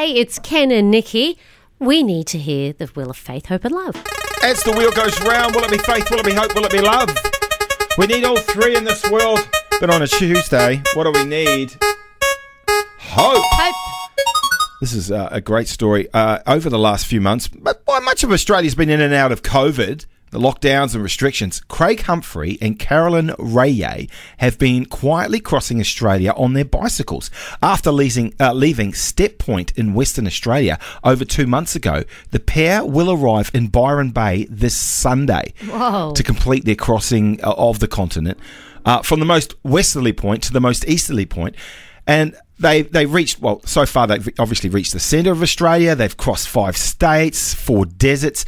Hey, it's Ken and Nikki. We need to hear the Wheel of Faith, Hope and Love. As the wheel goes round, will it be faith, will it be hope, will it be love? We need all three in this world. But on a Tuesday, what do we need? Hope. Hope. This is uh, a great story. Uh, over the last few months, but much of Australia's been in and out of COVID, the lockdowns and restrictions. Craig Humphrey and Carolyn Raye have been quietly crossing Australia on their bicycles. After leaving, uh, leaving Steep Point in Western Australia over two months ago, the pair will arrive in Byron Bay this Sunday Whoa. to complete their crossing uh, of the continent uh, from the most westerly point to the most easterly point. And they they reached well so far they've obviously reached the centre of Australia. They've crossed five states, four deserts,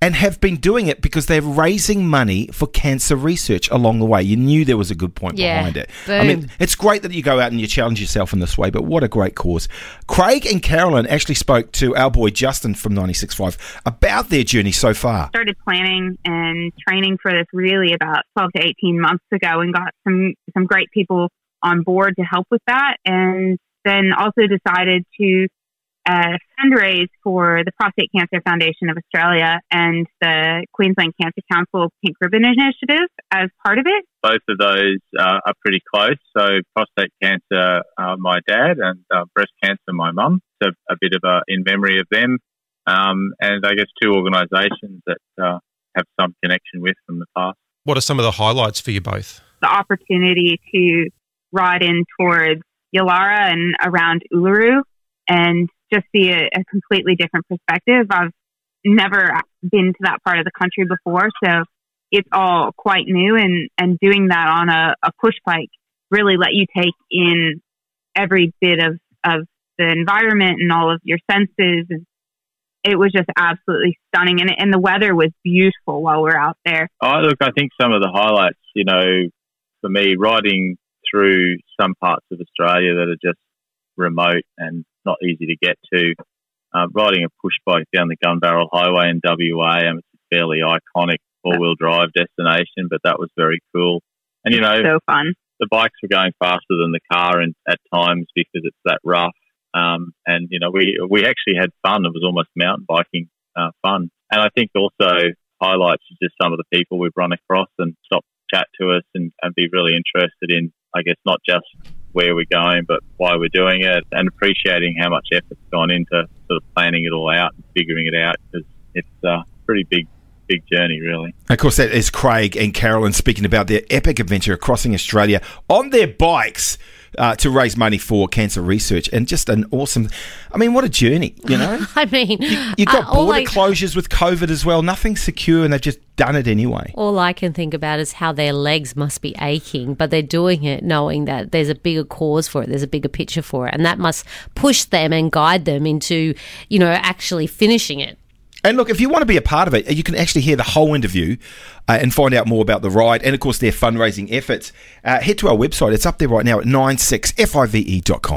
and have been doing it because they're raising money for cancer research along the way. You knew there was a good point Yeah. behind it. I mean, it's great that you go out and you challenge yourself in this way, but what a great cause. Craig and Carolyn actually spoke to our boy Justin from 96.5 about their journey so far. started planning and training for this really about 12 to 18 months ago and got some some great people on board to help with that and then also decided to uh, fundraise for the Prostate Cancer Foundation of Australia and the Queensland Cancer Council Pink Ribbon Initiative as part of it. both of those uh, are pretty close. So prostate cancer, uh, my dad, and uh, breast cancer, my mum. So a bit of a in memory of them, um, and I guess two organisations that uh, have some connection with from the past. What are some of the highlights for you both? The opportunity to ride in towards Yulara and around Uluru and just see a, a completely different perspective. I've never been to that part of the country before, so it's all quite new and, and doing that on a, a push bike really let you take in every bit of, of the environment and all of your senses and it was just absolutely stunning and, and the weather was beautiful while we are out there. Oh, look, I think some of the highlights, you know, for me, riding through some parts of Australia that are just remote and not easy to get to. Uh, riding a push bike down the Gun Barrel Highway in WA, and it's a fairly iconic four wheel drive destination, but that was very cool. And, you know, So fun. the bikes were going faster than the car and at times because it's that rough. Um, and you know, we we actually had fun. It was almost mountain biking uh, fun. And I think also highlights just some of the people we've run across and stop chat to us and, and be really interested in, I guess, not just where we're going, but why we're doing it and appreciating how much effort's gone into sort of planning it all out and figuring it out because it's a pretty big, big journey, really. Of course, that is Craig and Carolyn speaking about their epic adventure crossing Australia on their bikes uh, to raise money for cancer research. And just an awesome, I mean, what a journey, you know? I mean, You've got uh, border I- closures with COVID as well. Nothing secure, and they've just done it anyway. All I can think about is how their legs must be aching, but they're doing it knowing that there's a bigger cause for it, there's a bigger picture for it, and that must push them and guide them into, you know, actually finishing it. And look, if you want to be a part of it, you can actually hear the whole interview uh, and find out more about the ride and, of course, their fundraising efforts. Uh, head to our website. It's up there right now at 96five.com.